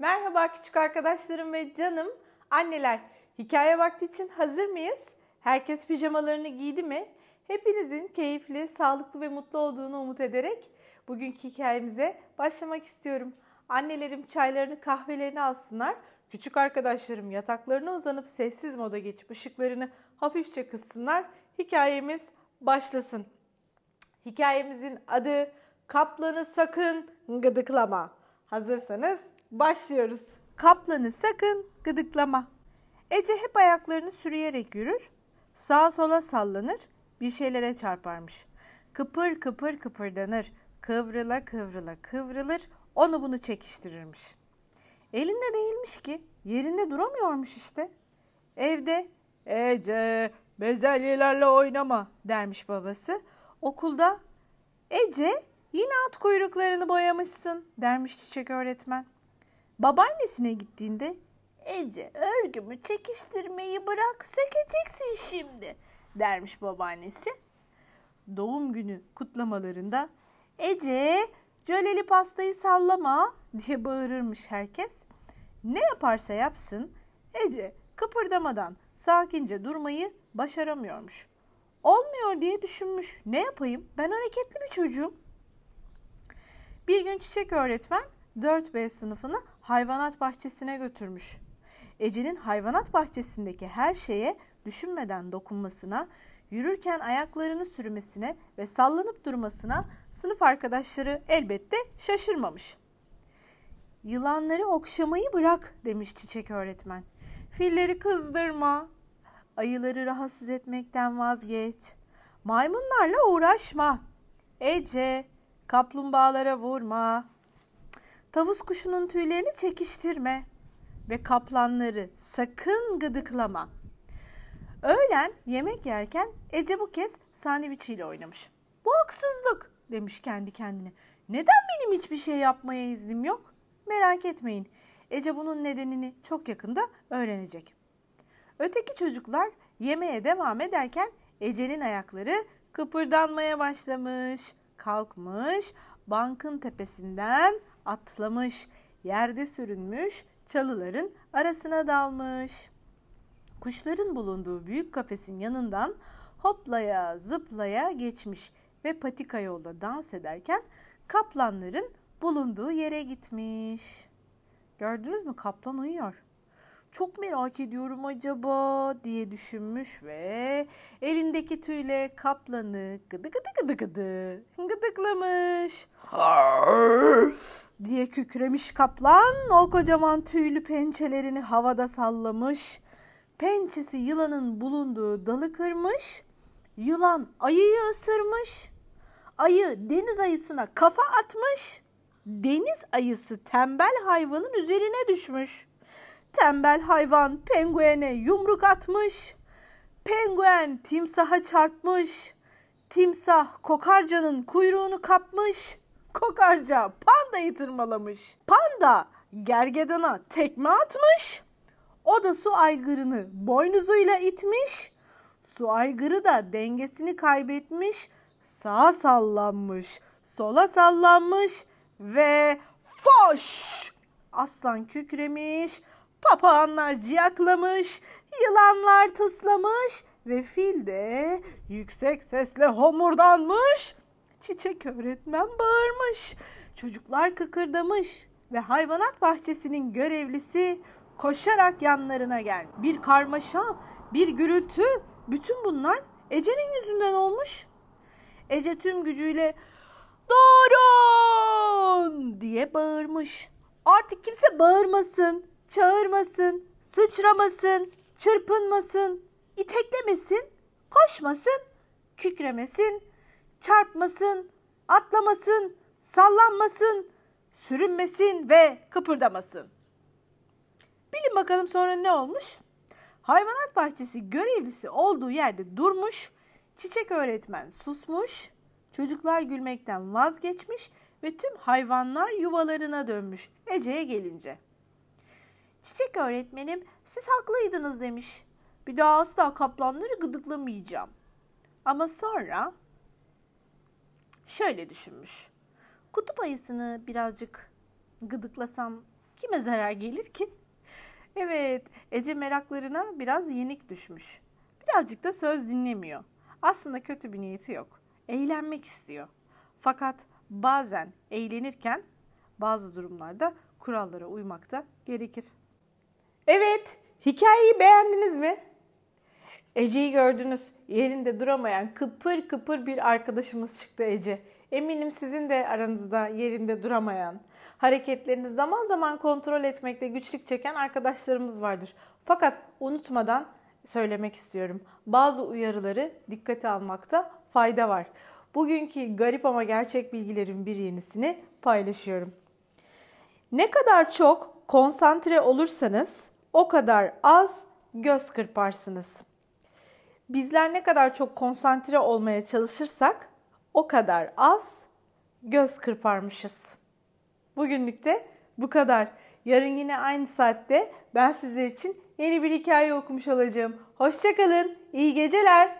Merhaba küçük arkadaşlarım ve canım anneler. Hikaye vakti için hazır mıyız? Herkes pijamalarını giydi mi? Hepinizin keyifli, sağlıklı ve mutlu olduğunu umut ederek bugünkü hikayemize başlamak istiyorum. Annelerim çaylarını, kahvelerini alsınlar. Küçük arkadaşlarım yataklarına uzanıp sessiz moda geçip ışıklarını hafifçe kıssınlar. Hikayemiz başlasın. Hikayemizin adı Kaplanı sakın gıdıklama. Hazırsanız başlıyoruz. Kaplanı sakın gıdıklama. Ece hep ayaklarını sürüyerek yürür, sağa sola sallanır, bir şeylere çarparmış. Kıpır kıpır kıpırdanır, kıvrıla kıvrıla kıvrılır, onu bunu çekiştirirmiş. Elinde değilmiş ki, yerinde duramıyormuş işte. Evde Ece bezelyelerle oynama dermiş babası. Okulda Ece yine at kuyruklarını boyamışsın dermiş çiçek öğretmen. Babaannesine gittiğinde Ece örgümü çekiştirmeyi bırak sökeceksin şimdi dermiş babaannesi. Doğum günü kutlamalarında Ece cöleli pastayı sallama diye bağırırmış herkes. Ne yaparsa yapsın Ece kıpırdamadan sakince durmayı başaramıyormuş. Olmuyor diye düşünmüş. Ne yapayım? Ben hareketli bir çocuğum. Bir gün çiçek öğretmen 4B sınıfını hayvanat bahçesine götürmüş. Ece'nin hayvanat bahçesindeki her şeye düşünmeden dokunmasına, yürürken ayaklarını sürmesine ve sallanıp durmasına sınıf arkadaşları elbette şaşırmamış. Yılanları okşamayı bırak demiş çiçek öğretmen. Filleri kızdırma, ayıları rahatsız etmekten vazgeç. Maymunlarla uğraşma. Ece, kaplumbağalara vurma. Tavus kuşunun tüylerini çekiştirme ve kaplanları sakın gıdıklama. Öğlen yemek yerken Ece bu kez sandviçiyle oynamış. Bu haksızlık demiş kendi kendine. Neden benim hiçbir şey yapmaya iznim yok? Merak etmeyin. Ece bunun nedenini çok yakında öğrenecek. Öteki çocuklar yemeğe devam ederken Ece'nin ayakları kıpırdanmaya başlamış. Kalkmış, bankın tepesinden atlamış, yerde sürünmüş, çalıların arasına dalmış. Kuşların bulunduğu büyük kafesin yanından hoplaya zıplaya geçmiş ve patika yolda dans ederken kaplanların bulunduğu yere gitmiş. Gördünüz mü kaplan uyuyor. Çok merak ediyorum acaba diye düşünmüş ve elindeki tüyle kaplanı gıdı gıdı gıdı gıdı gıdıklamış. diye kükremiş kaplan o kocaman tüylü pençelerini havada sallamış. Pençesi yılanın bulunduğu dalı kırmış. Yılan ayıyı ısırmış. Ayı deniz ayısına kafa atmış. Deniz ayısı tembel hayvanın üzerine düşmüş. Tembel hayvan penguene yumruk atmış. Penguen timsaha çarpmış. Timsah kokarcanın kuyruğunu kapmış. Kokarca pandayı tırmalamış. Panda gergedana tekme atmış. O da su aygırını boynuzuyla itmiş. Su aygırı da dengesini kaybetmiş. Sağa sallanmış, sola sallanmış ve foş! Aslan kükremiş, papağanlar ciyaklamış, yılanlar tıslamış ve fil de yüksek sesle homurdanmış. Çiçek öğretmen bağırmış. Çocuklar kıkırdamış ve hayvanat bahçesinin görevlisi koşarak yanlarına geldi. Bir karmaşa, bir gürültü, bütün bunlar Ece'nin yüzünden olmuş. Ece tüm gücüyle Durun diye bağırmış. Artık kimse bağırmasın, çağırmasın, sıçramasın, çırpınmasın, iteklemesin, koşmasın, kükremesin, çarpmasın, atlamasın, sallanmasın, sürünmesin ve kıpırdamasın. Bilin bakalım sonra ne olmuş? Hayvanat bahçesi görevlisi olduğu yerde durmuş, çiçek öğretmen susmuş, çocuklar gülmekten vazgeçmiş ve tüm hayvanlar yuvalarına dönmüş Ece'ye gelince. Çiçek öğretmenim siz haklıydınız demiş. Bir daha asla kaplanları gıdıklamayacağım. Ama sonra şöyle düşünmüş. Kutup ayısını birazcık gıdıklasam kime zarar gelir ki? Evet, Ece meraklarına biraz yenik düşmüş. Birazcık da söz dinlemiyor. Aslında kötü bir niyeti yok. Eğlenmek istiyor. Fakat bazen eğlenirken bazı durumlarda kurallara uymak da gerekir. Evet, hikayeyi beğendiniz mi? Ece'yi gördünüz. Yerinde duramayan kıpır kıpır bir arkadaşımız çıktı Ece. Eminim sizin de aranızda yerinde duramayan, hareketlerini zaman zaman kontrol etmekte güçlük çeken arkadaşlarımız vardır. Fakat unutmadan söylemek istiyorum. Bazı uyarıları dikkate almakta fayda var. Bugünkü garip ama gerçek bilgilerin bir yenisini paylaşıyorum. Ne kadar çok konsantre olursanız o kadar az göz kırparsınız. Bizler ne kadar çok konsantre olmaya çalışırsak o kadar az göz kırparmışız. Bugünlük de bu kadar. Yarın yine aynı saatte ben sizler için yeni bir hikaye okumuş olacağım. Hoşçakalın, iyi geceler.